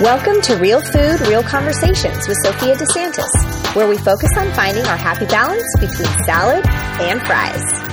Welcome to Real Food, Real Conversations with Sophia DeSantis, where we focus on finding our happy balance between salad and fries.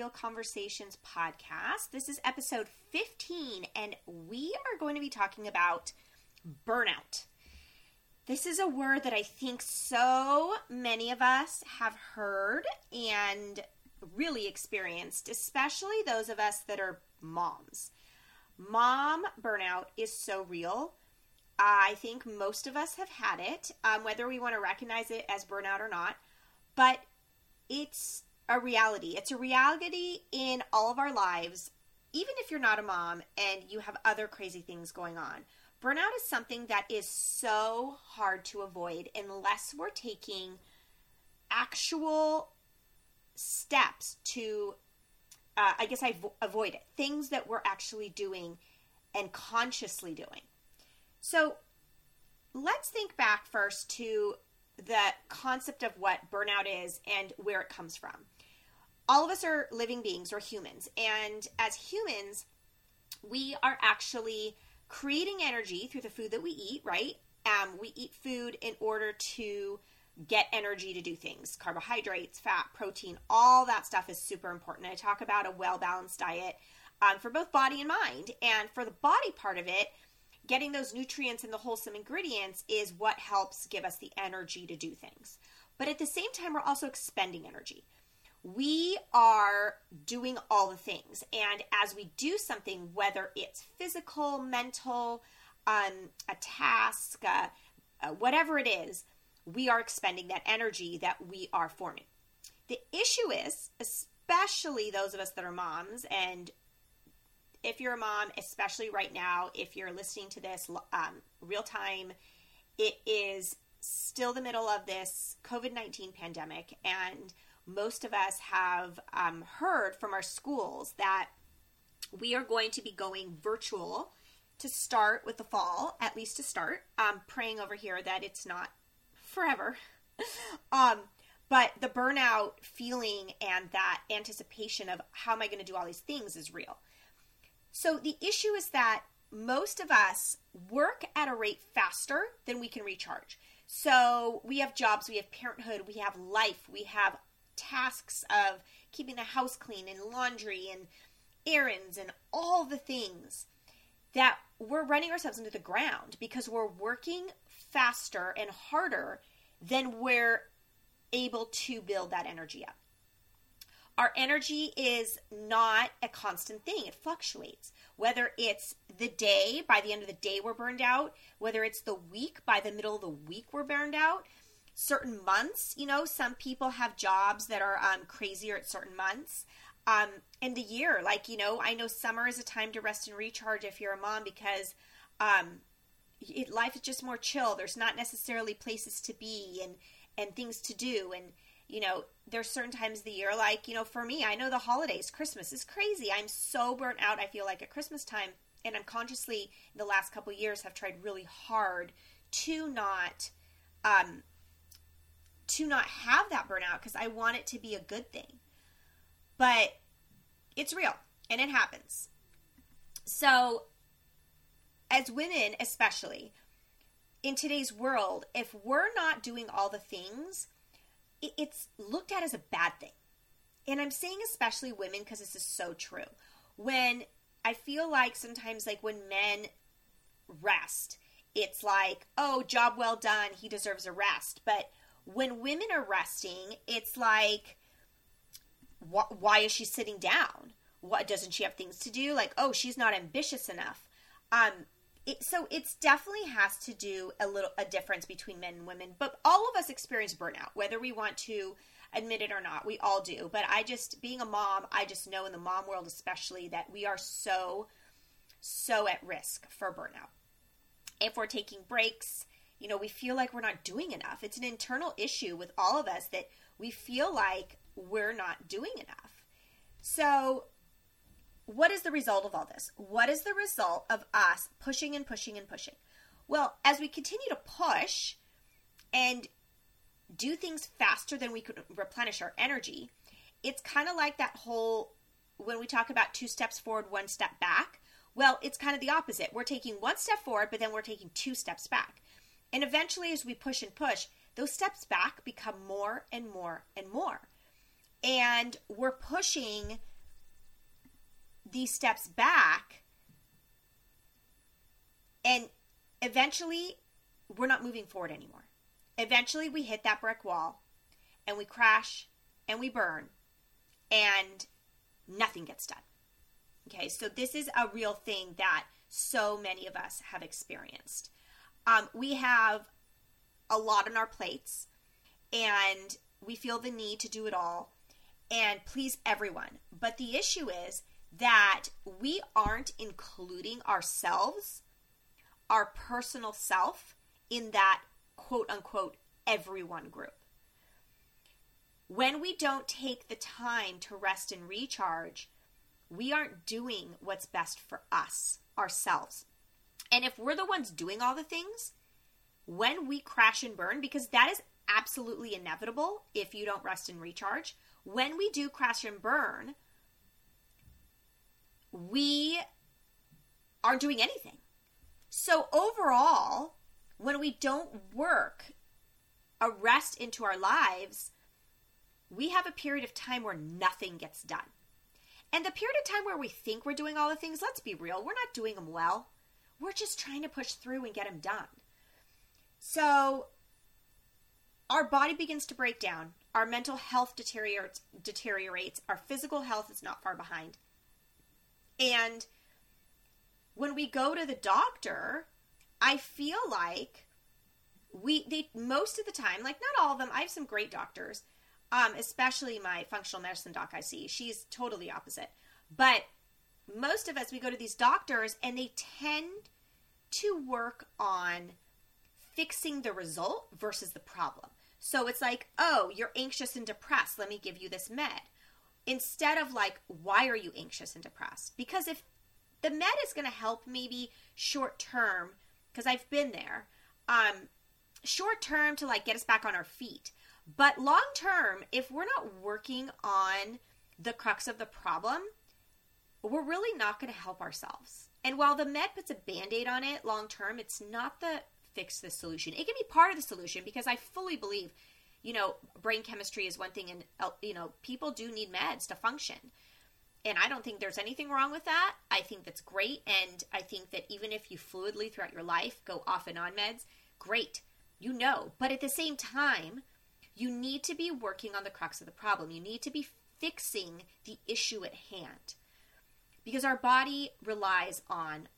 Real Conversations podcast. This is episode 15, and we are going to be talking about burnout. This is a word that I think so many of us have heard and really experienced, especially those of us that are moms. Mom burnout is so real. I think most of us have had it, um, whether we want to recognize it as burnout or not. But it's a reality. It's a reality in all of our lives, even if you're not a mom and you have other crazy things going on. Burnout is something that is so hard to avoid unless we're taking actual steps to, uh, I guess, I vo- avoid it. Things that we're actually doing and consciously doing. So let's think back first to the concept of what burnout is and where it comes from. All of us are living beings, or humans, and as humans, we are actually creating energy through the food that we eat, right? Um, we eat food in order to get energy to do things carbohydrates, fat, protein, all that stuff is super important. I talk about a well balanced diet um, for both body and mind. And for the body part of it, getting those nutrients and the wholesome ingredients is what helps give us the energy to do things. But at the same time, we're also expending energy. We are doing all the things. And as we do something, whether it's physical, mental, um, a task, uh, uh, whatever it is, we are expending that energy that we are forming. The issue is, especially those of us that are moms, and if you're a mom, especially right now, if you're listening to this um, real time, it is still the middle of this COVID 19 pandemic. And most of us have um, heard from our schools that we are going to be going virtual to start with the fall, at least to start. Praying over here that it's not forever. um, but the burnout feeling and that anticipation of how am I going to do all these things is real. So the issue is that most of us work at a rate faster than we can recharge. So we have jobs, we have parenthood, we have life, we have tasks of keeping the house clean and laundry and errands and all the things that we're running ourselves into the ground because we're working faster and harder than we're able to build that energy up. Our energy is not a constant thing, it fluctuates. Whether it's the day, by the end of the day, we're burned out, whether it's the week, by the middle of the week, we're burned out. Certain months, you know, some people have jobs that are um, crazier at certain months. Um, and the year, like, you know, I know summer is a time to rest and recharge if you're a mom because um, it, life is just more chill. There's not necessarily places to be and, and things to do. And, you know, there's certain times of the year, like, you know, for me, I know the holidays, Christmas is crazy. I'm so burnt out, I feel like at Christmas time. And I'm consciously, in the last couple years, have tried really hard to not, um, to not have that burnout because I want it to be a good thing. But it's real and it happens. So, as women, especially in today's world, if we're not doing all the things, it's looked at as a bad thing. And I'm saying especially women because this is so true. When I feel like sometimes, like when men rest, it's like, oh, job well done, he deserves a rest. But when women are resting, it's like, wh- why is she sitting down? What doesn't she have things to do? Like, oh, she's not ambitious enough. Um, it, so it's definitely has to do a little a difference between men and women but all of us experience burnout whether we want to admit it or not we all do but i just being a mom i just know in the mom world especially that we are so so at risk for burnout if we're taking breaks you know we feel like we're not doing enough it's an internal issue with all of us that we feel like we're not doing enough so what is the result of all this? What is the result of us pushing and pushing and pushing? Well, as we continue to push and do things faster than we could replenish our energy, it's kind of like that whole when we talk about two steps forward, one step back. Well, it's kind of the opposite. We're taking one step forward, but then we're taking two steps back. And eventually, as we push and push, those steps back become more and more and more. And we're pushing these steps back. And eventually, we're not moving forward anymore. Eventually, we hit that brick wall and we crash and we burn and nothing gets done. Okay, so this is a real thing that so many of us have experienced. Um, we have a lot on our plates and we feel the need to do it all and please everyone. But the issue is that we aren't including ourselves, our personal self, in that quote unquote everyone group. When we don't take the time to rest and recharge, we aren't doing what's best for us, ourselves. And if we're the ones doing all the things, when we crash and burn, because that is absolutely inevitable if you don't rest and recharge, when we do crash and burn, we aren't doing anything. So, overall, when we don't work a rest into our lives, we have a period of time where nothing gets done. And the period of time where we think we're doing all the things, let's be real, we're not doing them well. We're just trying to push through and get them done. So, our body begins to break down. Our mental health deteriorates, deteriorates. Our physical health is not far behind. And when we go to the doctor, I feel like we they most of the time, like not all of them, I have some great doctors, um, especially my functional medicine doc I see. She's totally opposite. But most of us we go to these doctors and they tend to work on fixing the result versus the problem. So it's like, oh, you're anxious and depressed. Let me give you this med. Instead of like, why are you anxious and depressed? Because if the med is going to help maybe short term, because I've been there, um, short term to like get us back on our feet. But long term, if we're not working on the crux of the problem, we're really not going to help ourselves. And while the med puts a band aid on it long term, it's not the fix the solution. It can be part of the solution because I fully believe, you know, brain chemistry is one thing, and, you know, people do need meds to function. And I don't think there's anything wrong with that. I think that's great. And I think that even if you fluidly throughout your life go off and on meds, great. You know. But at the same time, you need to be working on the crux of the problem. You need to be fixing the issue at hand. Because our body relies on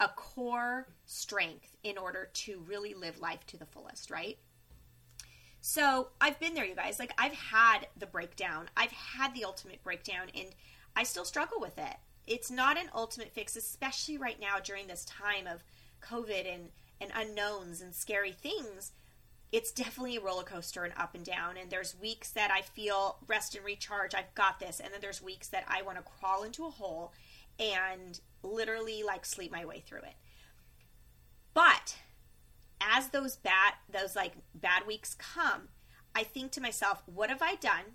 a core strength in order to really live life to the fullest, right? So I've been there, you guys. Like, I've had the breakdown, I've had the ultimate breakdown, and I still struggle with it. It's not an ultimate fix, especially right now during this time of COVID and, and unknowns and scary things. It's definitely a roller coaster and up and down. And there's weeks that I feel rest and recharge, I've got this. And then there's weeks that I want to crawl into a hole and literally like sleep my way through it. But as those bad those like bad weeks come, I think to myself, what have I done?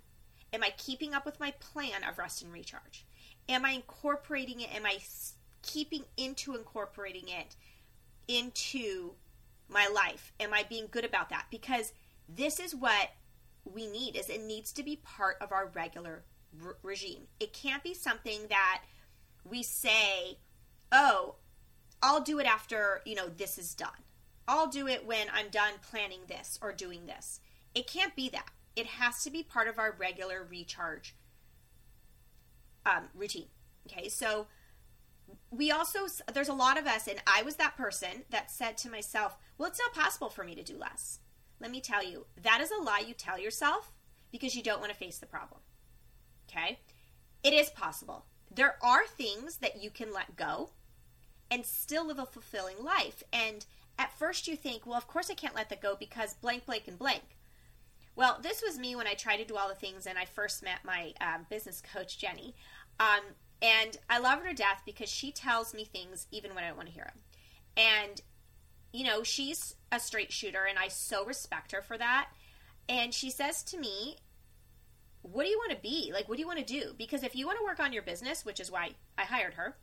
Am I keeping up with my plan of rest and recharge? Am I incorporating it? Am I keeping into incorporating it into my life? Am I being good about that? Because this is what we need is it needs to be part of our regular regime. It can't be something that we say, oh, I'll do it after, you know, this is done. I'll do it when I'm done planning this or doing this. It can't be that. It has to be part of our regular recharge um, routine. Okay, so we also, there's a lot of us, and I was that person that said to myself, well, it's not possible for me to do less. Let me tell you, that is a lie you tell yourself because you don't want to face the problem. Okay? It is possible there are things that you can let go and still live a fulfilling life. And at first you think, well, of course I can't let that go because blank, blank, and blank. Well, this was me when I tried to do all the things and I first met my um, business coach, Jenny. Um, And I love her to death because she tells me things even when I don't want to hear them. And, you know, she's a straight shooter, and I so respect her for that. And she says to me, What do you want to be? Like, what do you want to do? Because if you want to work on your business, which is why I hired her,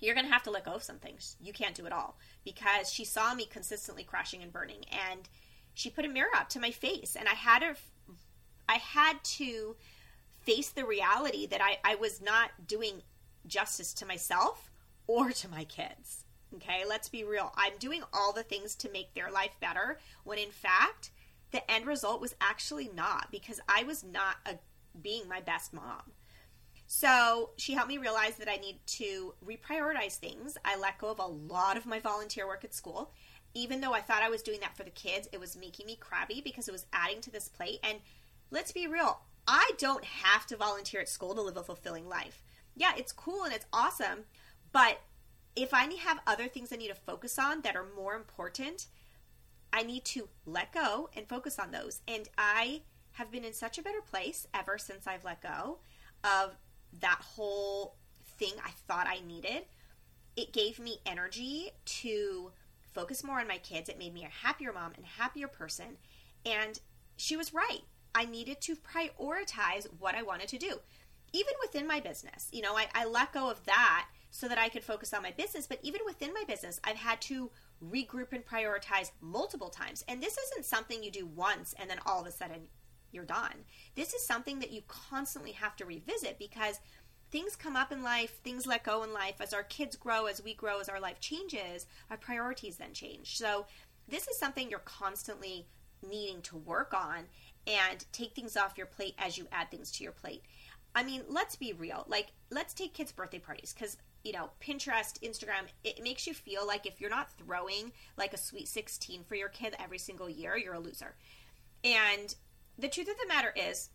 you're going to have to let go of some things. You can't do it all. Because she saw me consistently crashing and burning. And she put a mirror up to my face. And I had to, I had to face the reality that I, I was not doing justice to myself or to my kids. Okay, let's be real. I'm doing all the things to make their life better when in fact, the end result was actually not because I was not a, being my best mom. So she helped me realize that I need to reprioritize things. I let go of a lot of my volunteer work at school. Even though I thought I was doing that for the kids, it was making me crabby because it was adding to this plate. And let's be real, I don't have to volunteer at school to live a fulfilling life. Yeah, it's cool and it's awesome, but if I have other things I need to focus on that are more important, I need to let go and focus on those. And I have been in such a better place ever since I've let go of that whole thing I thought I needed. It gave me energy to focus more on my kids. It made me a happier mom and happier person. And she was right. I needed to prioritize what I wanted to do. Even within my business, you know, I, I let go of that so that I could focus on my business. But even within my business, I've had to regroup and prioritize multiple times. And this isn't something you do once and then all of a sudden you're done. This is something that you constantly have to revisit because things come up in life, things let go in life. As our kids grow, as we grow, as our life changes, our priorities then change. So, this is something you're constantly needing to work on and take things off your plate as you add things to your plate. I mean, let's be real. Like, let's take kids' birthday parties because you know, Pinterest, Instagram, it makes you feel like if you're not throwing like a sweet 16 for your kid every single year, you're a loser. And the truth of the matter is,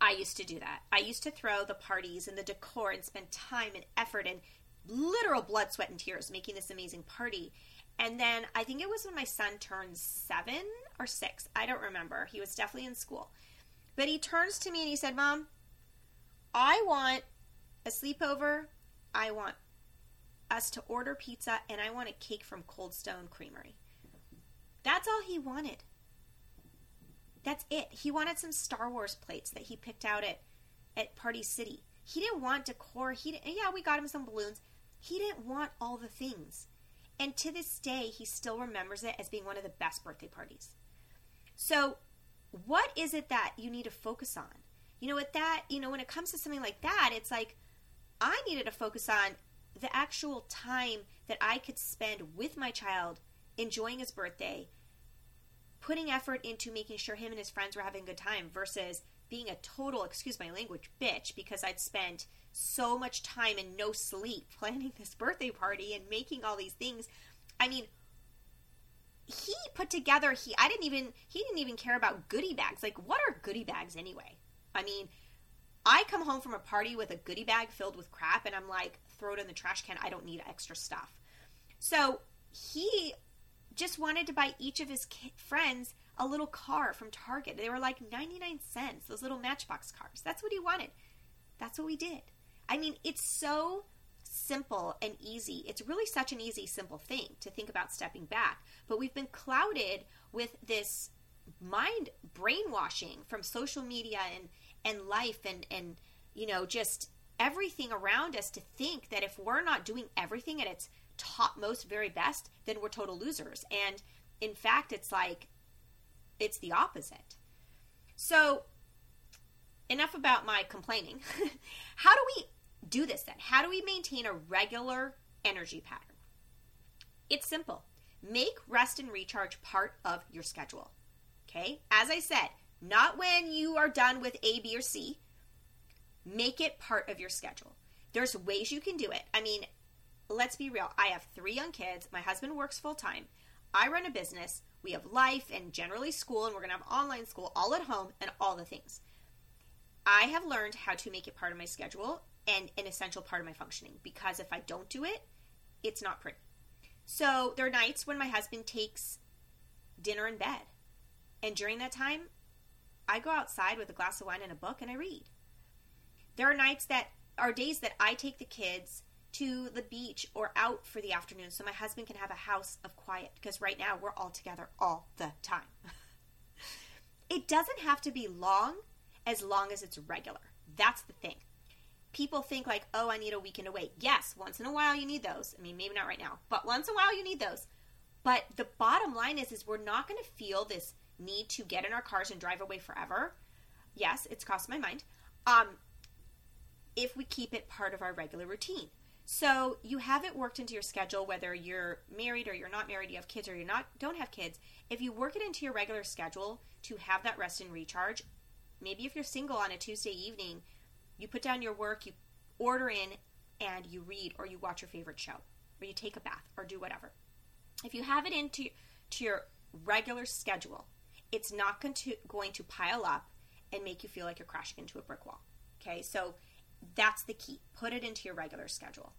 I used to do that. I used to throw the parties and the decor and spend time and effort and literal blood, sweat, and tears making this amazing party. And then I think it was when my son turned seven or six. I don't remember. He was definitely in school. But he turns to me and he said, Mom, I want a sleepover I want us to order pizza and I want a cake from Cold Stone Creamery. That's all he wanted. That's it. He wanted some Star Wars plates that he picked out at at Party City. He didn't want decor. He didn't, yeah, we got him some balloons. He didn't want all the things. And to this day, he still remembers it as being one of the best birthday parties. So, what is it that you need to focus on? You know, with that, you know, when it comes to something like that, it's like I needed to focus on the actual time that I could spend with my child enjoying his birthday, putting effort into making sure him and his friends were having a good time versus being a total, excuse my language, bitch because I'd spent so much time and no sleep planning this birthday party and making all these things. I mean, he put together he I didn't even he didn't even care about goodie bags. Like what are goodie bags anyway? I mean, I come home from a party with a goodie bag filled with crap and I'm like, throw it in the trash can. I don't need extra stuff. So he just wanted to buy each of his friends a little car from Target. They were like 99 cents, those little Matchbox cars. That's what he wanted. That's what we did. I mean, it's so simple and easy. It's really such an easy, simple thing to think about stepping back. But we've been clouded with this mind brainwashing from social media and and life and and you know just everything around us to think that if we're not doing everything at its topmost very best then we're total losers and in fact it's like it's the opposite so enough about my complaining how do we do this then how do we maintain a regular energy pattern it's simple make rest and recharge part of your schedule okay as i said not when you are done with A, B, or C. Make it part of your schedule. There's ways you can do it. I mean, let's be real. I have three young kids. My husband works full time. I run a business. We have life and generally school, and we're going to have online school all at home and all the things. I have learned how to make it part of my schedule and an essential part of my functioning because if I don't do it, it's not pretty. So there are nights when my husband takes dinner in bed. And during that time, I go outside with a glass of wine and a book and I read. There are nights that are days that I take the kids to the beach or out for the afternoon so my husband can have a house of quiet because right now we're all together all the time. it doesn't have to be long as long as it's regular. That's the thing. People think like, "Oh, I need a weekend away." Yes, once in a while you need those. I mean, maybe not right now, but once in a while you need those. But the bottom line is is we're not going to feel this need to get in our cars and drive away forever. Yes, it's crossed my mind. Um if we keep it part of our regular routine. So you have it worked into your schedule, whether you're married or you're not married, you have kids or you're not don't have kids. If you work it into your regular schedule to have that rest and recharge, maybe if you're single on a Tuesday evening, you put down your work, you order in, and you read or you watch your favorite show, or you take a bath or do whatever. If you have it into to your regular schedule, it's not going to going to pile up and make you feel like you're crashing into a brick wall. Okay, so that's the key. Put it into your regular schedule.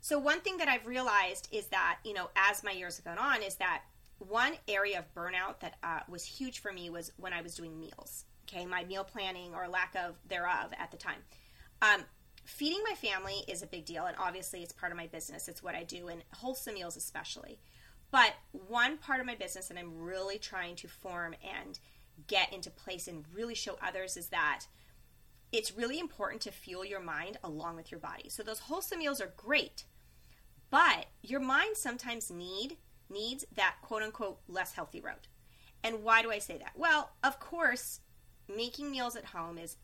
So, one thing that I've realized is that, you know, as my years have gone on, is that one area of burnout that uh, was huge for me was when I was doing meals. Okay, my meal planning or lack of thereof at the time. Um, feeding my family is a big deal, and obviously it's part of my business. It's what I do, and wholesome meals especially. But one part of my business that I'm really trying to form and get into place and really show others is that it's really important to fuel your mind along with your body. So those wholesome meals are great, but your mind sometimes need needs that quote unquote less healthy road. And why do I say that? Well, of course, making meals at home is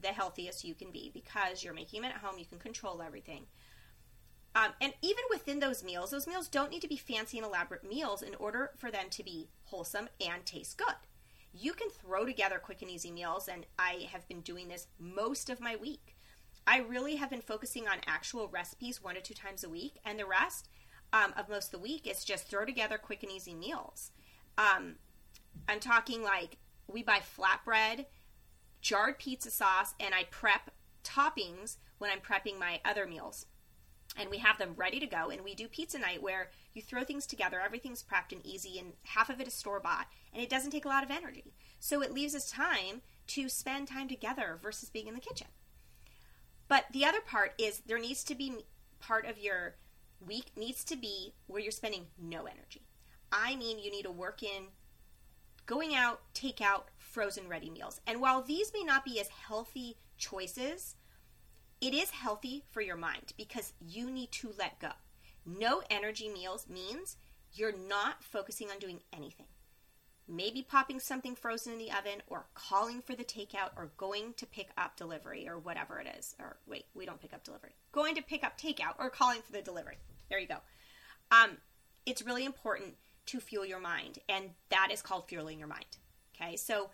the healthiest you can be because you're making them at home, you can control everything. Um, and even within those meals, those meals don't need to be fancy and elaborate meals in order for them to be wholesome and taste good you can throw together quick and easy meals, and I have been doing this most of my week. I really have been focusing on actual recipes one to two times a week, and the rest um, of most of the week is just throw together quick and easy meals. Um, I'm talking like we buy flatbread, jarred pizza sauce, and I prep toppings when I'm prepping my other meals. And we have them ready to go and we do pizza night where you throw things together everything's prepped and easy and half of it is store bought and it doesn't take a lot of energy. So it leaves us time to spend time together versus being in the kitchen. But the other part is there needs to be part of your week needs to be where you're spending no energy. I mean you need to work in going out take out frozen ready meals and while these may not be as healthy choices it is healthy for your mind because you need to let go. No energy meals means you're not focusing on doing anything. Maybe popping something frozen in the oven or calling for the takeout or going to pick up delivery or whatever it is. Or wait, we don't pick up delivery. Going to pick up takeout or calling for the delivery. There you go. Um, it's really important to fuel your mind, and that is called fueling your mind. Okay, so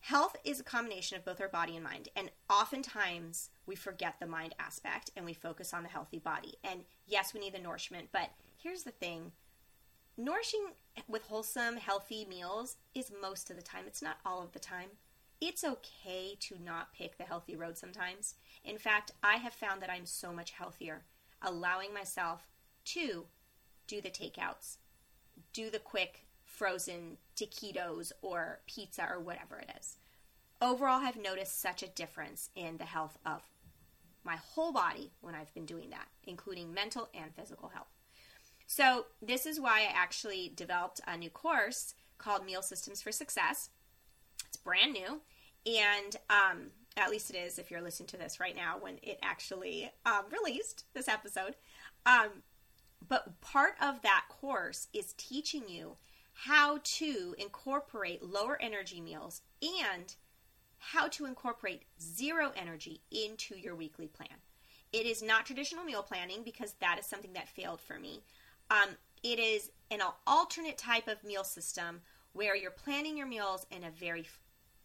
health is a combination of both our body and mind, and oftentimes we forget the mind aspect and we focus on the healthy body. And yes, we need the nourishment, but here's the thing nourishing with wholesome, healthy meals is most of the time, it's not all of the time. It's okay to not pick the healthy road sometimes. In fact, I have found that I'm so much healthier allowing myself to do the takeouts, do the quick frozen taquitos or pizza or whatever it is. Overall, I've noticed such a difference in the health of my whole body when I've been doing that, including mental and physical health. So, this is why I actually developed a new course called Meal Systems for Success. It's brand new, and um, at least it is if you're listening to this right now when it actually um, released this episode. Um, but part of that course is teaching you how to incorporate lower energy meals and how to incorporate zero energy into your weekly plan. It is not traditional meal planning because that is something that failed for me. Um, it is an alternate type of meal system where you're planning your meals in a very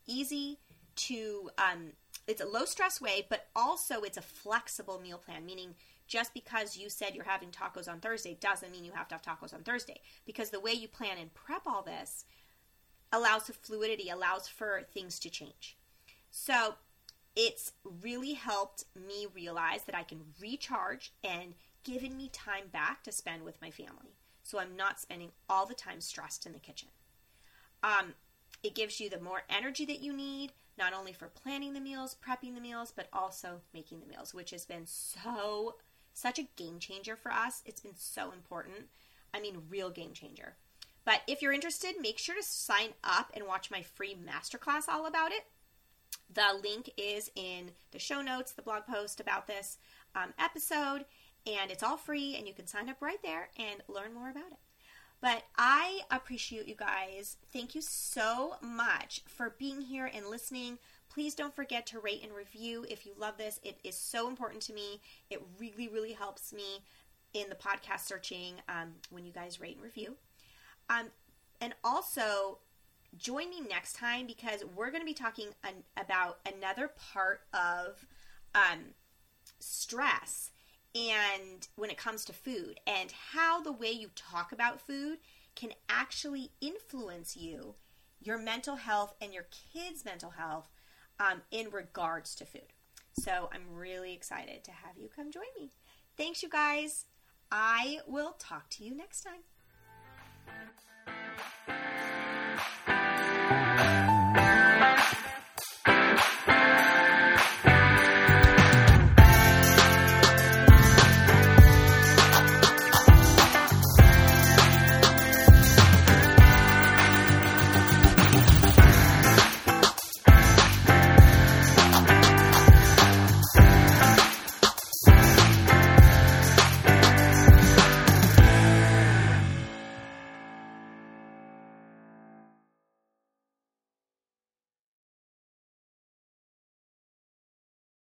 easy to um, it's a low stress way, but also it's a flexible meal plan, meaning just because you said you're having tacos on Thursday doesn't mean you have to have tacos on Thursday. Because the way you plan and prep all this allows for fluidity, allows for things to change. So it's really helped me realize that I can recharge and given me time back to spend with my family. So I'm not spending all the time stressed in the kitchen. Um, it gives you the more energy that you need, not only for planning the meals, prepping the meals, but also making the meals, which has been so, such a game changer for us. It's been so important. I mean, real game changer. But if you're interested, make sure to sign up and watch my free masterclass all about it. The link is in the show notes, the blog post about this um, episode, and it's all free, and you can sign up right there and learn more about it. But I appreciate you guys. Thank you so much for being here and listening. Please don't forget to rate and review if you love this. It is so important to me. It really, really helps me in the podcast searching um, when you guys rate and review. Um, and also, join me next time because we're going to be talking an, about another part of um, stress and when it comes to food and how the way you talk about food can actually influence you your mental health and your kids mental health um, in regards to food. So I'm really excited to have you come join me. Thanks, you guys. I will talk to you next time.